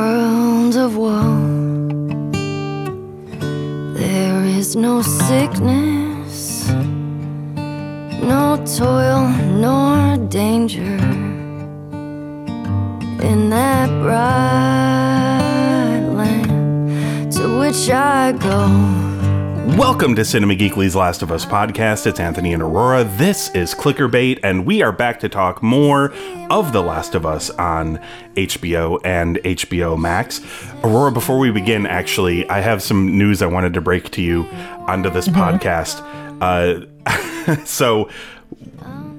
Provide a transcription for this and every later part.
World of woe. There is no sickness, no toil, nor danger in that bright land to which I go. Welcome to Cinema Geekly's Last of Us podcast. It's Anthony and Aurora. This is Clickerbait, and we are back to talk more of The Last of Us on HBO and HBO Max. Aurora, before we begin, actually, I have some news I wanted to break to you onto this podcast. Uh, so,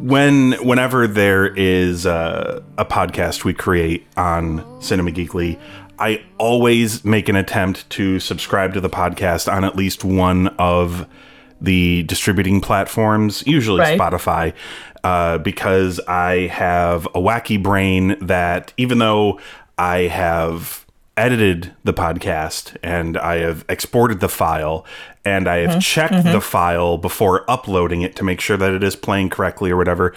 when whenever there is uh, a podcast we create on Cinema Geekly, I always make an attempt to subscribe to the podcast on at least one of the distributing platforms, usually Right. Spotify, uh, because I have a wacky brain that even though I have edited the podcast and I have exported the file and I have checked the file before uploading it to make sure that it is playing correctly or whatever,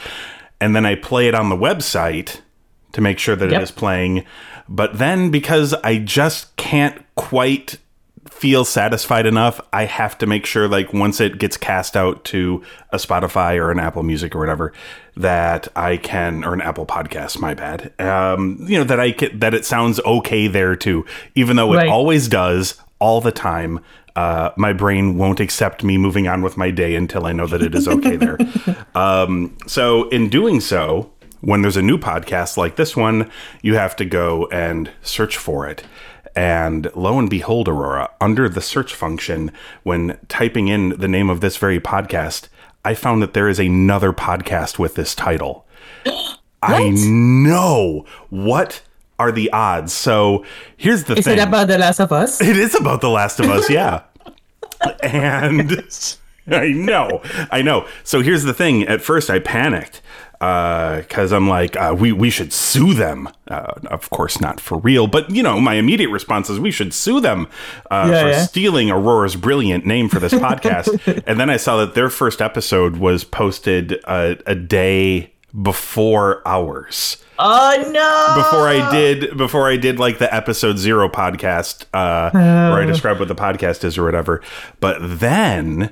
and then I play it on the website to make sure that Yep. it is playing. But then because I just can't quite feel satisfied enough, I have to make sure like once it gets cast out to a Spotify or an Apple Music or whatever that I can or an Apple Podcast, my bad. Um, you know that I can, that it sounds okay there too, even though it Right. always does all the time. Uh, my brain won't accept me moving on with my day until I know that it is okay there. Um, so, in doing so, when there's a new podcast like this one, you have to go and search for it. And lo and behold, Aurora, under the search function, when typing in the name of this very podcast, I found that there is another podcast with this title. I know. What are the odds? So here's the Is thing. it about The Last of Us? It is about The Last of Us, yeah. and I know, I know. So here's the thing. At first, I panicked because I'm like, uh, we we should sue them. Uh, of course, not for real, but you know, my immediate response is we should sue them uh, Yeah, for yeah. stealing Aurora's brilliant name for this podcast. and then I saw that their first episode was posted a, a day before ours Oh no! before I did before I did like the episode zero podcast uh, where I described what the podcast is or whatever. But then uh,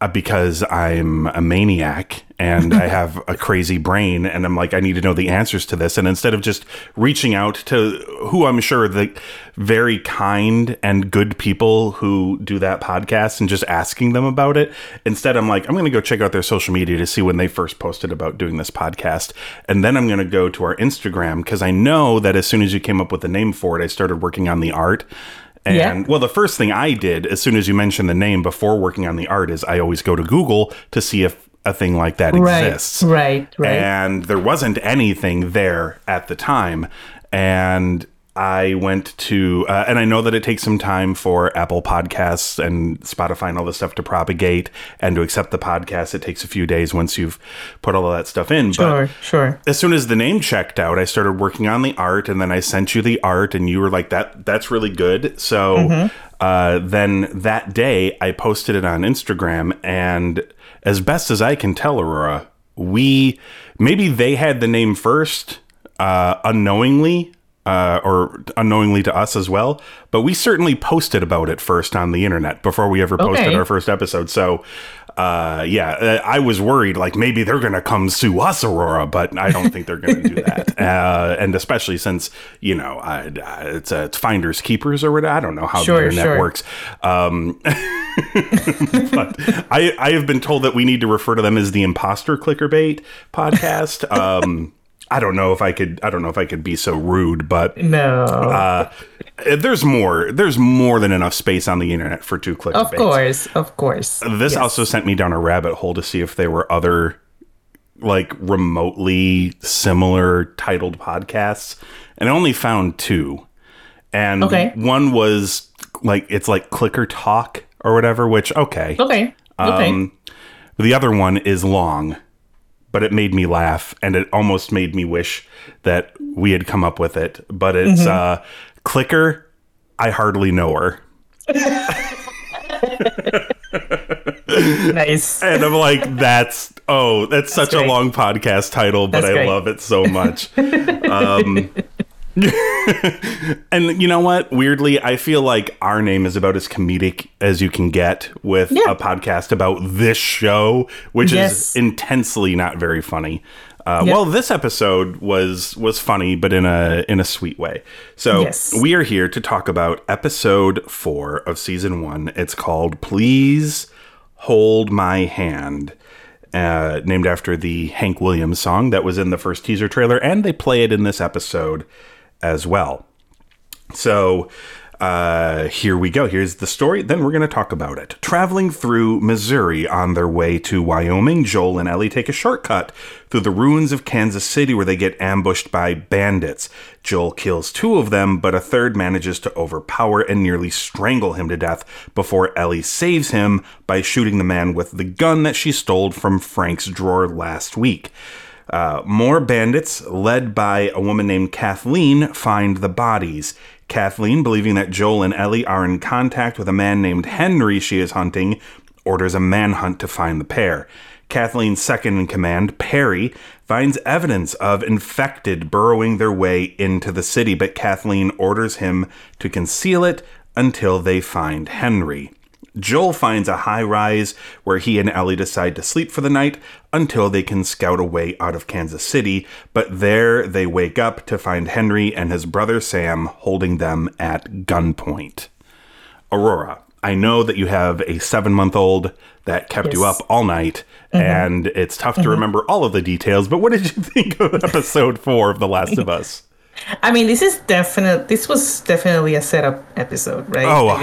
Uh, because I'm a maniac and I have a crazy brain and I'm like I need to know the answers to this. And instead of just reaching out to who I'm sure the very kind and good people who do that podcast and just asking them about it instead I'm like I'm going to go check out their social media to see when they first posted about doing this podcast. And then I'm going to go to our Instagram cuz I know that as soon as you came up with the name for it I started working on the art and Yeah. well, the first thing I did as soon as you mentioned the name before working on the art is I always go to Google to see if a thing like that Right, exists. right, right. And there wasn't anything there at the time. And I went to, uh, and I know that it takes some time for Apple Podcasts and Spotify and all this stuff to propagate and to accept the podcast. It takes a few days once you've put all of that stuff in. But Sure, sure. as soon as the name checked out, I started working on the art, and then I sent you the art, and you were like, "That that's really good." So uh, then that day, I posted it on Instagram, and as best as I can tell, Aurora, we maybe they had the name first, uh, unknowingly. Uh, or unknowingly to us as well, but we certainly posted about it first on the internet before we ever posted Okay. our first episode. So, uh, yeah, uh, I was worried like maybe they're gonna come sue us, Aurora, but I don't think they're gonna do that. Uh, and especially since you know I, I, it's uh, it's finders keepers or whatever. I don't know how Sure, the internet sure. works. Um, but I I have been told that we need to refer to them as the imposter clickerbait podcast. Um, I don't know if I could. I don't know if I could be so rude, but No. uh, there's more. There's more than enough space on the internet for two clickbaits. of course, of course. This Yes. also sent me down a rabbit hole to see if there were other like remotely similar titled podcasts, and I only found two. And Okay. one was like it's like Clicker Talk or whatever, which okay. Okay. Okay. Um, the other one is long, but it made me laugh, and it almost made me wish that we had come up with it. But it's uh, Clicker. I hardly know her, nice. and I'm like, that's oh, that's such a long podcast title, but That's I great. love it so much. um, and you know what? Weirdly, I feel like our name is about as comedic as you can get with Yeah. a podcast about this show, which Yes. is intensely not very funny. Uh, Yep. Well, this episode was was funny, but in a in a sweet way. So Yes. we are here to talk about episode four of season one. It's called "Please Hold My Hand." Uh, named after the Hank Williams song that was in the first teaser trailer, and they play it in this episode as well. So uh, here we go. Here's the story. Then we're going to talk about it. Traveling through Missouri on their way to Wyoming, Joel and Ellie take a shortcut through the ruins of Kansas City where they get ambushed by bandits. Joel kills two of them, but a third manages to overpower and nearly strangle him to death before Ellie saves him by shooting the man with the gun that she stole from Frank's drawer last week. Uh, more bandits, led by a woman named Kathleen, find the bodies. Kathleen, believing that Joel and Ellie are in contact with a man named Henry she is hunting, orders a manhunt to find the pair. Kathleen's second in command, Perry, finds evidence of infected burrowing their way into the city, but Kathleen orders him to conceal it until they find Henry. Joel finds a high rise where he and Ellie decide to sleep for the night until they can scout a way out of Kansas City, but there they wake up to find Henry and his brother Sam holding them at gunpoint. Aurora, I know that you have a seven month old that kept you up all night, mm-hmm. and it's tough to mm-hmm. remember all of the details, but what did you think of episode four of The Last of Us? I mean, this is definite. This was definitely a setup episode, right? Oh, a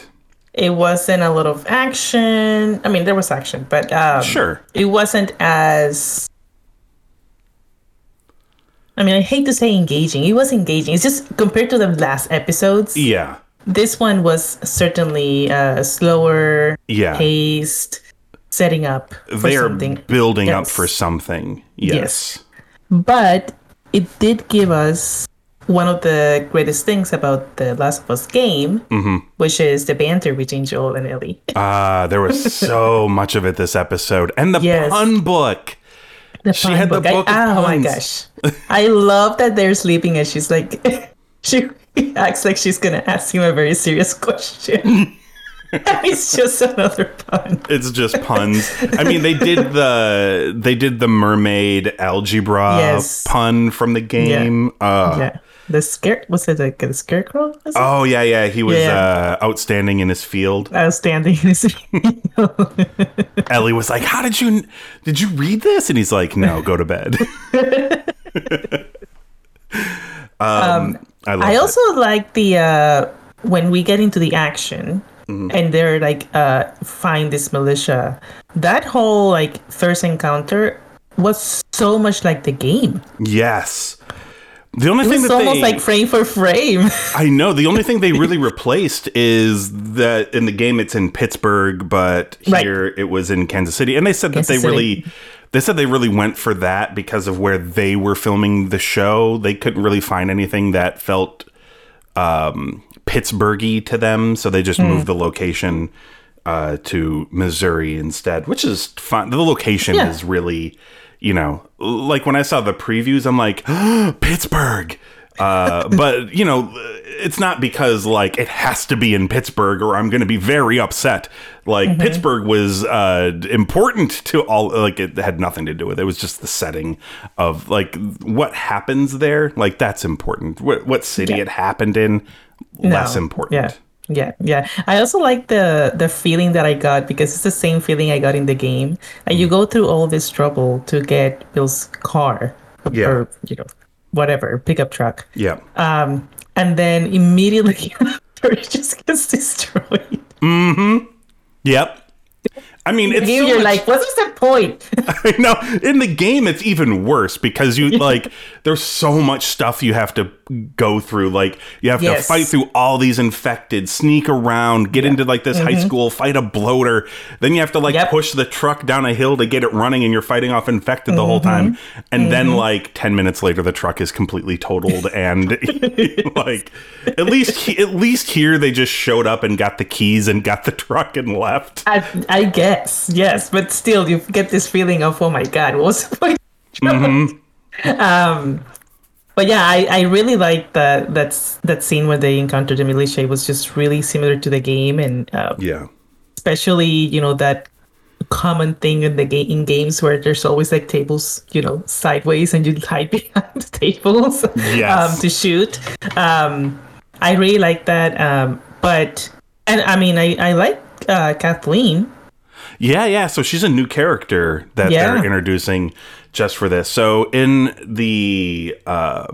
Like, it wasn't- 100%. It wasn't a lot of action. I mean, there was action, but um, Sure. it wasn't as. I mean, I hate to say engaging. It was engaging. It's just compared to the last episodes. Yeah. This one was certainly uh, slower, Yeah. paced, setting up for They are something. building up for something. Yes. Yes. But it did give us one of the greatest things about the Last of Us game, Mm-hmm. which is the banter between Joel and Ellie. Ah, there was so much of it this episode. And the Yes. pun book. The She pun had the I- book of oh my gosh. I love that they're sleeping and she's like, she acts like she's going to ask him a very serious question. it's just another pun. It's just puns. I mean, they did the they did the mermaid algebra Yes. pun from the game. Uh, Yeah. The scare, was it like a scarecrow? Oh yeah, yeah. He was Yeah. uh, outstanding in his field. Outstanding. In his field. Ellie was like, "How did you did you read this?" And he's like, "No, go to bed." um, I love I it. also like the uh when we get into the action Mm-hmm. and they're like uh find this militia. That whole like first encounter was so much like the game. yes. The only It thing was almost they, like frame for frame. I know. The only thing they really replaced is that in the game it's in Pittsburgh, but Right. here it was in Kansas City. And they said that they City. really they said they really went for that because of where they were filming the show. They couldn't really find anything that felt um Pittsburghy to them, so they just Hmm. moved the location uh, to Missouri instead, which is fun. The location Yeah. is really, you know, like when I saw the previews, I'm like, Pittsburgh. Uh, but you know, it's not because like it has to be in Pittsburgh or I'm going to be very upset. Like Mm-hmm. Pittsburgh was uh, important to all. Like it had nothing to do with it. It was just the setting of like what happens there. Like that's important. What what city Yeah. it happened in, less No. important. Yeah. Yeah, yeah. I also like the the feeling that I got because it's the same feeling I got in the game. And Mm. you go through all this trouble to get Bill's car, Yeah. or you know, whatever pickup truck, Yeah. um, and then immediately after it just gets destroyed. Mm-hmm. Yep. I mean, it's You, so you're much- like, what's the point? I know. In the game, it's even worse because you like there's so much stuff you have to go through. Like you have to fight through all these infected, sneak around, get into like this high school, fight a bloater. Then you have to like Mm-hmm. Yep. push the truck down a hill to get it running, and you're fighting off infected the whole time. Mm-hmm. And then like ten minutes later, the truck is completely totaled, and like at least at least here they just showed up and got the keys and got the truck and left. I, I guess, yes, yes, but still, you get this feeling of, oh my god, what's the point? Um, but yeah, I, I really like that that's that scene where they encountered the militia. It was just really similar to the game, and uh, Yeah. especially you know that common thing in the game in games where there's always like tables you know sideways and you hide behind the tables Yes. um, to shoot um, i really like that um, but and i mean i, I like uh, kathleen Yeah, yeah. So she's a new character that Yeah. they're introducing just for this. So in the uh,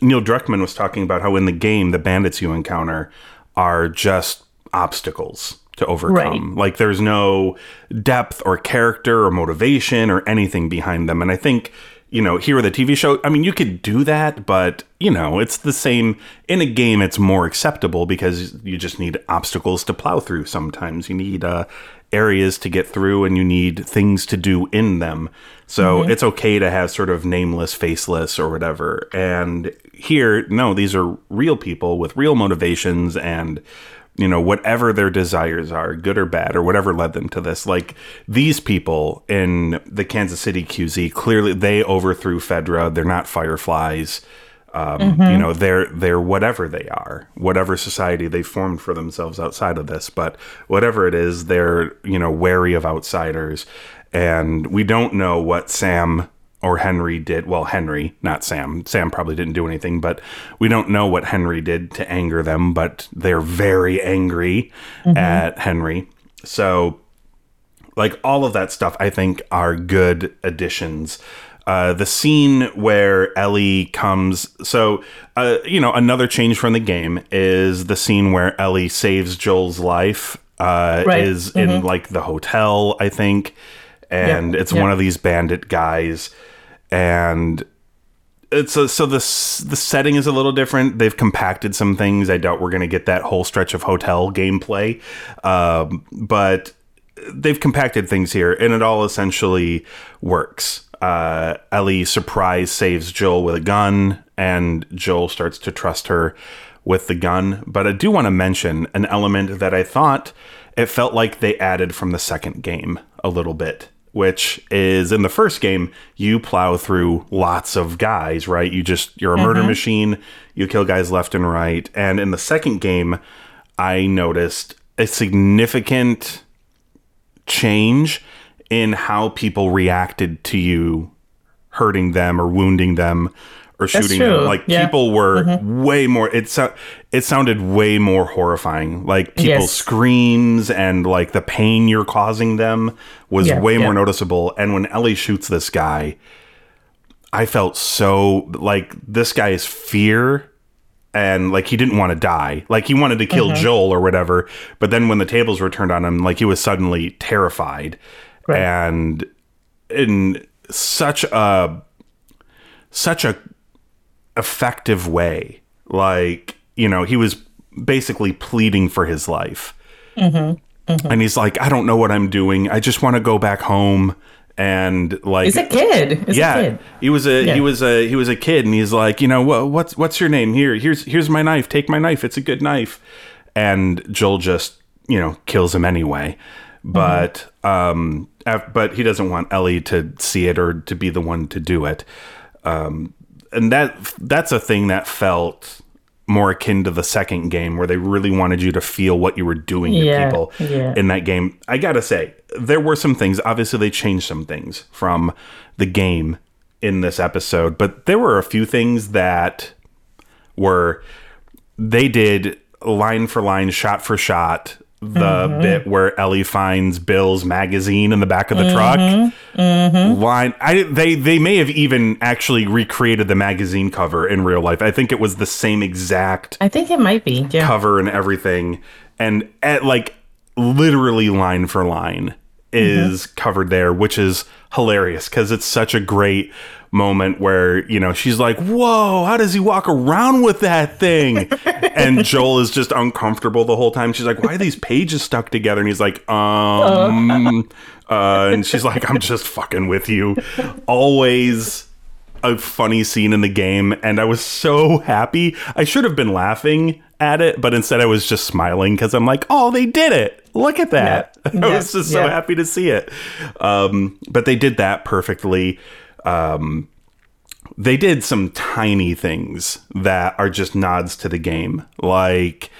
Neil Druckmann was talking about how in the game the bandits you encounter are just obstacles to overcome. Like there's no depth or character or motivation or anything behind them. And I think you know, here with the TV show, I mean, you could do that, but you know, it's the same. In a game, it's more acceptable because you just need obstacles to plow through. Sometimes you need uh, areas to get through, and you need things to do in them. So mm-hmm. it's okay to have sort of nameless, faceless, or whatever. And here, no, these are real people with real motivations and you know whatever their desires are good or bad or whatever led them to this like these people in the kansas city qz clearly they overthrew fedra they're not fireflies um, you know they're they're whatever they are whatever society they formed for themselves outside of this but whatever it is they're you know wary of outsiders and we don't know what sam or Henry did. Well, Henry, not Sam. Sam probably didn't do anything, but we don't know what Henry did to anger them, but they're very angry at Henry. So, like, all of that stuff, I think, are good additions. Uh, the scene where Ellie comes. So, uh, you know, another change from the game is the scene where Ellie saves Joel's life, uh, Right. is in like the hotel, I think. And it's one of these bandit guys and it's a, so the the setting is a little different. They've compacted some things. I doubt we're going to get that whole stretch of hotel gameplay, um, but they've compacted things here, and it all essentially works. Uh, Ellie surprise saves Joel with a gun, and Joel starts to trust her with the gun. But I do want to mention an element that I thought it felt like they added from the second game a little bit which is in the first game you plow through lots of guys right? You just you're a murder machine you kill guys left and right. And in the second game i noticed a significant change in how people reacted to you hurting them or wounding them or shooting them. like Yeah. people were mm-hmm. way more it, so, it sounded way more horrifying. Like people's Yes. screams and like the pain you're causing them was Yeah, way yeah. more noticeable. And when ellie shoots this guy i felt so like this guy's fear and like he didn't want to die. Like he wanted to kill mm-hmm. joel or whatever but then when the tables were turned on him like he was suddenly terrified Right. and in such a such a effective way like you know he was basically pleading for his life mm-hmm. Mm-hmm. and he's like i don't know what i'm doing i just want to go back home and like He's a kid. He's yeah, a kid. he was a Yeah. he was a he was a kid, and he's like, you know, what what's what's your name? Here, here's here's my knife. Take my knife. It's a good knife. And Joel just you know kills him anyway. Mm-hmm. But um, af- but he doesn't want Ellie to see it or to be the one to do it. Um, and that that's a thing that felt more akin to the second game where they really wanted you to feel what you were doing to Yeah, people yeah. in that game. I gotta say, there were some things. Obviously, they changed some things from the game in this episode, but there were a few things that were they did line for line, shot for shot. The Mm-hmm. bit where Ellie finds Bill's magazine in the back of the Mm-hmm. truck. Line, I they they may have even actually recreated the magazine cover in real life. I think it was the same exact I think it might be. Yeah. cover and everything and at like literally line for line is covered there, which is hilarious because it's such a great moment where you know she's like, "Whoa, how does he walk around with that thing?" and Joel is just uncomfortable the whole time. She's like, "Why are these pages stuck together?" And he's like, "Um," uh, and she's like, "I'm just fucking with you." Always a funny scene in the game, and I was so happy. I should have been laughing at it, but instead I was just smiling because I'm like, "Oh, they did it! Look at that!" Yeah. I Yeah. was just so happy to see it. Um, but they did that perfectly. Um, they did some tiny things that are just nods to the game, like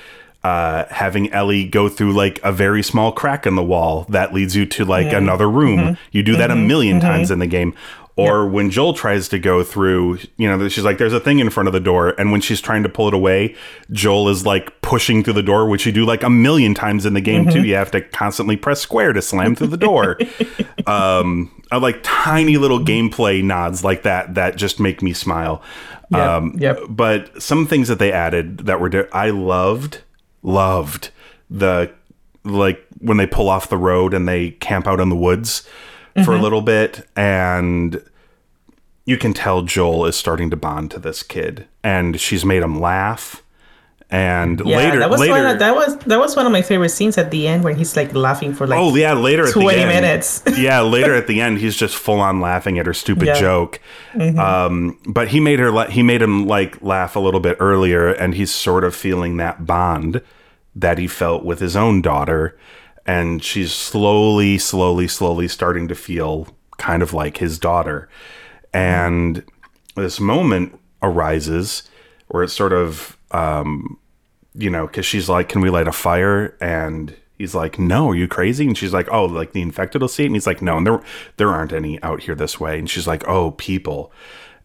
uh, having Ellie go through like a very small crack in the wall that leads you to like another room. You do that a 1000000 times in the game. Or when Joel tries to go through, you know, she's like, there's a thing in front of the door. And when she's trying to pull it away, Joel is like pushing through the door, which you do like a million times in the game too. You have to constantly press square to slam through the door. um, I like tiny little gameplay nods like that that just make me smile. Yep, Um, yep. But some things that they added that were di- I loved loved the like when they pull off the road and they camp out in the woods for a little bit and you can tell Joel is starting to bond to this kid and she's made him laugh and Yeah, later that was later one of, that was that was one of my favorite scenes at the end when he's like laughing for like Oh yeah, later at the 20 end. minutes. yeah, later at the end, he's just full on laughing at her stupid Yeah. Mm-hmm. joke. Um, but he made her, la- he made him like laugh a little bit earlier, and he's sort of feeling that bond that he felt with his own daughter, and she's slowly, slowly, slowly starting to feel kind of like his daughter, and this moment arises where it's sort of um, you know, because she's like, "Can we light a fire?" And he's like, "No, are you crazy?" And she's like, "Oh, like the infected will see it." And he's like, "No, and there there aren't any out here this way." And she's like, "Oh, people."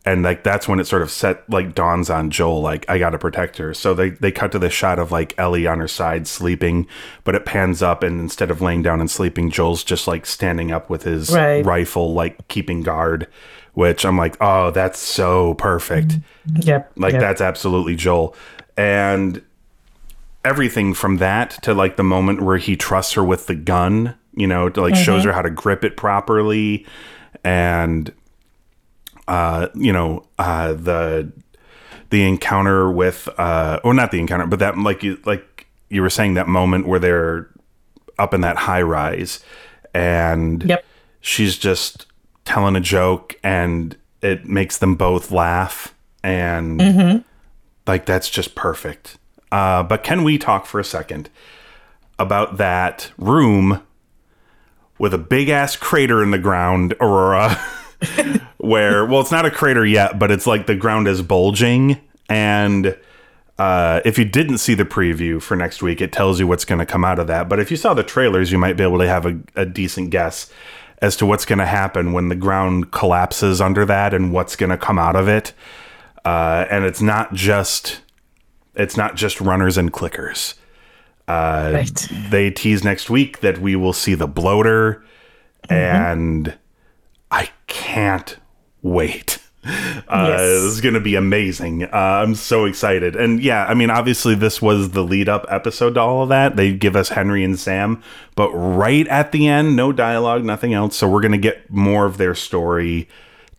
And like that's when it sort of set like dawns on Joel, like I gotta protect her. So they they cut to the shot of like Ellie on her side sleeping, but it pans up and instead of laying down and sleeping, Joel's just like standing up with his Right. rifle, like keeping guard. Which I'm like, oh, that's so perfect. Mm-hmm. Yep. Like yep. that's absolutely Joel. And everything from that to like the moment where he trusts her with the gun, you know, to like shows mm-hmm. her how to grip it properly and uh you know, uh the the encounter with uh or not the encounter, but that like you like you were saying that moment where they're up in that high rise and Yep. she's just telling a joke and it makes them both laugh and like that's just perfect. Uh, but can we talk for a second about that room with a big ass crater in the ground aurora where well it's not a crater yet but it's like the ground is bulging and uh, if you didn't see the preview for next week, it tells you what's going to come out of that. But if you saw the trailers, you might be able to have a, a decent guess as to what's going to happen when the ground collapses under that and what's going to come out of it. Uh, and it's not just it's not just runners and clickers. Uh, Right. They tease next week that we will see the bloater, and I can't wait. Uh, Yes. This is going to be amazing. Uh, I'm so excited. And yeah, I mean, obviously, this was the lead up episode to all of that. They give us Henry and Sam, but right at the end, no dialogue, nothing else. So we're going to get more of their story.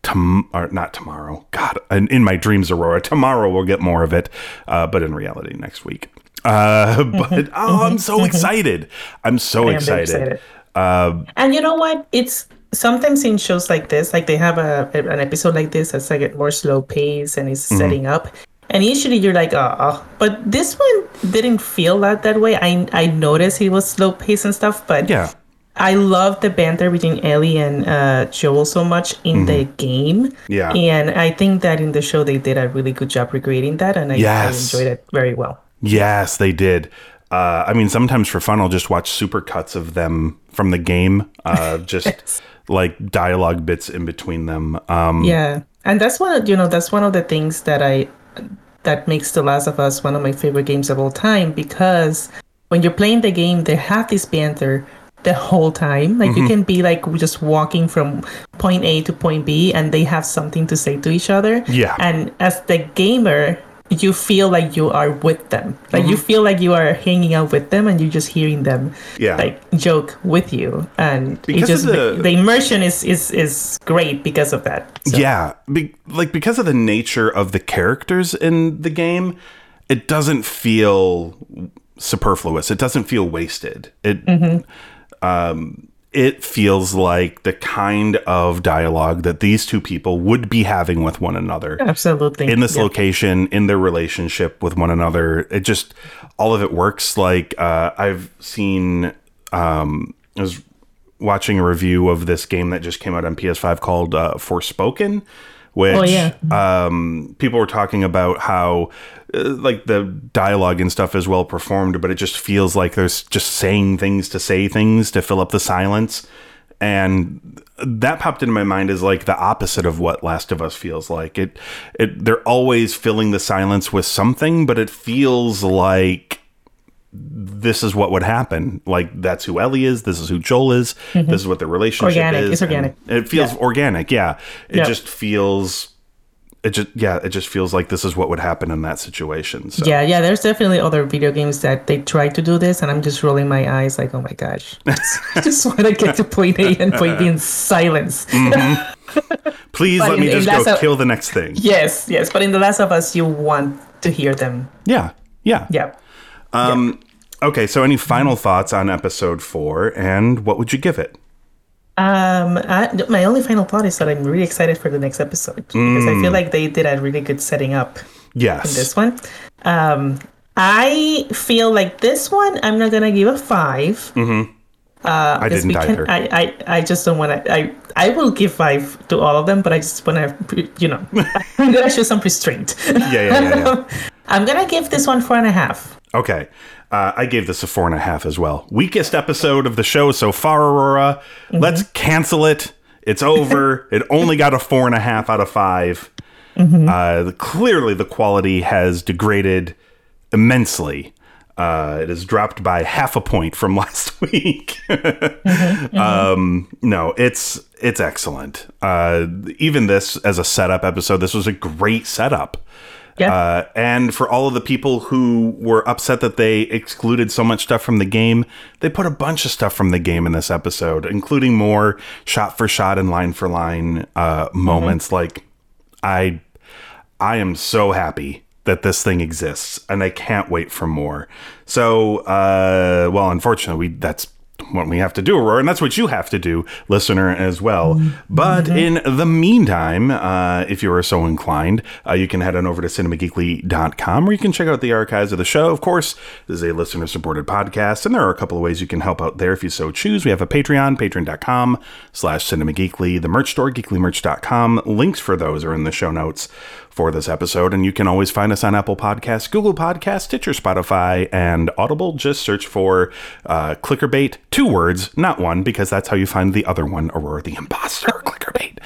Tom- or not tomorrow. God, in, in my dreams, Aurora. Tomorrow we'll get more of it, uh, but in reality, next week. Uh, but oh, I'm so excited! I'm so very excited. Excited. and you know what? It's sometimes in shows like this, like they have a an episode like this that's like a more slow pace and is Mm-hmm. setting up. And usually you're like, oh, oh, but this one didn't feel that that way. I I noticed he was slow pace and stuff, but Yeah, I love the banter between Ellie and uh, Joel so much in the game. Mm-hmm. Yeah. And I think that in the show they did a really good job recreating that, and I, Yes. I enjoyed it very well. Yes, they did. Uh, I mean, sometimes for fun, I'll just watch supercuts of them from the game, uh, just like dialogue bits in between them. Um, Yeah, and that's one of you know that's one of the things that I that makes The Last of Us one of my favorite games of all time because when you're playing the game, they have this banter the whole time. Like Mm-hmm. you can be like just walking from point A to point B, and they have something to say to each other. Yeah. and as the gamer. You feel like you are with them. Like you feel like you are hanging out with them and you're just hearing them Yeah. like joke with you. And Because it just the- the, immersion is, is is great because of that. So, Yeah, be, like because of the nature of the characters in the game, it doesn't feel superfluous. It doesn't feel wasted. It um, it feels like the kind of dialogue that these two people would be having with one another Absolutely. in this Yeah. location in their relationship with one another it just all of it works like uh, i've seen um, i was watching a review of this game that just came out on ps5 called uh, forspoken which Oh, yeah. um, people were talking about how uh, like the dialogue and stuff is well performed but it just feels like there's just saying things to say things to fill up the silence and that popped into my mind as like the opposite of what Last of Us feels like. It it they're always filling the silence with something, but it feels like this is what would happen. Like that's who Ellie is. This is who Joel is. This is what their relationship Mm-hmm. Organic. is. It's organic. It feels Yeah. organic. Yeah. It Yeah. just feels. It just yeah. It just feels like this is what would happen in that situation. So. Yeah, yeah. There's definitely other video games that they try to do this, and I'm just rolling my eyes like, oh my gosh, I just want to get to point A and point B in silence. Please let in- me just go of- kill the next thing. yes, yes. But in The Last of Us, you want to hear them. Yeah. Yeah. Yeah. Um. Okay. So, any final thoughts on episode four, and what would you give it? Um, I, my only final thought is that I'm really excited for the next episode because I feel like they did a really good setting up Yes. in this one. Um, I feel like this one I'm not gonna give a five. I didn't we can- either. I, I, I just don't want to. I, I will give five to all of them, but I just want to, you know, I'm gonna show some restraint. yeah, yeah, yeah, yeah. I'm gonna give this one four and a half. Okay. Uh, I gave this a four and a half as well. Weakest episode of the show so far, Aurora. Let's cancel it. It's over. it only got a four and a half out of 5 Uh, clearly, the quality has degraded immensely. Uh, it has dropped by half a point from last week. Um, no, it's it's excellent. Uh, even this as a setup episode, this was a great setup. Yeah. Uh, and for all of the people who were upset that they excluded so much stuff from the game, they put a bunch of stuff from the game in this episode, including more shot for shot and line for line uh, moments. Like, I, I am so happy that this thing exists, and I can't wait for more. So, uh, well, unfortunately, we that's what we have to do, Aurora, and that's what you have to do, listener, as well. But in the meantime, uh, if you are so inclined, uh, you can head on over to cinemageekly.com where you can check out the archives of the show. Of course, this is a listener supported podcast, and there are a couple of ways you can help out there if you so choose. We have a Patreon, patreon.com slash cinemageekly, the merch store, geeklymerch.com. Links for those are in the show notes for this episode. And you can always find us on Apple Podcasts, Google Podcasts, Stitcher, Spotify, and Audible. Just search for uh, Clickerbait, two words, not one, because that's how you find the other one, Aurora the Imposter, Clickerbait.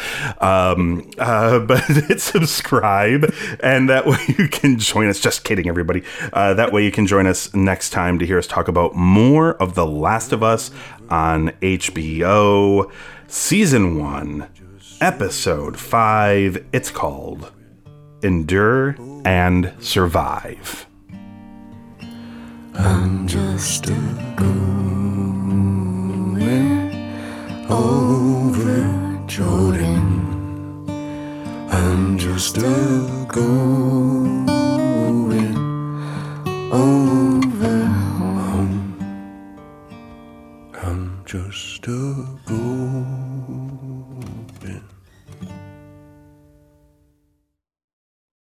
Um, uh, but hit subscribe, and that way you can join us. Just kidding, everybody. Uh, that way you can join us next time to hear us talk about more of The Last of Us on HBO. Season 1, Episode 5. It's called endure and survive. I'm just a going over Jordan. I'm just a going over home. I'm just a going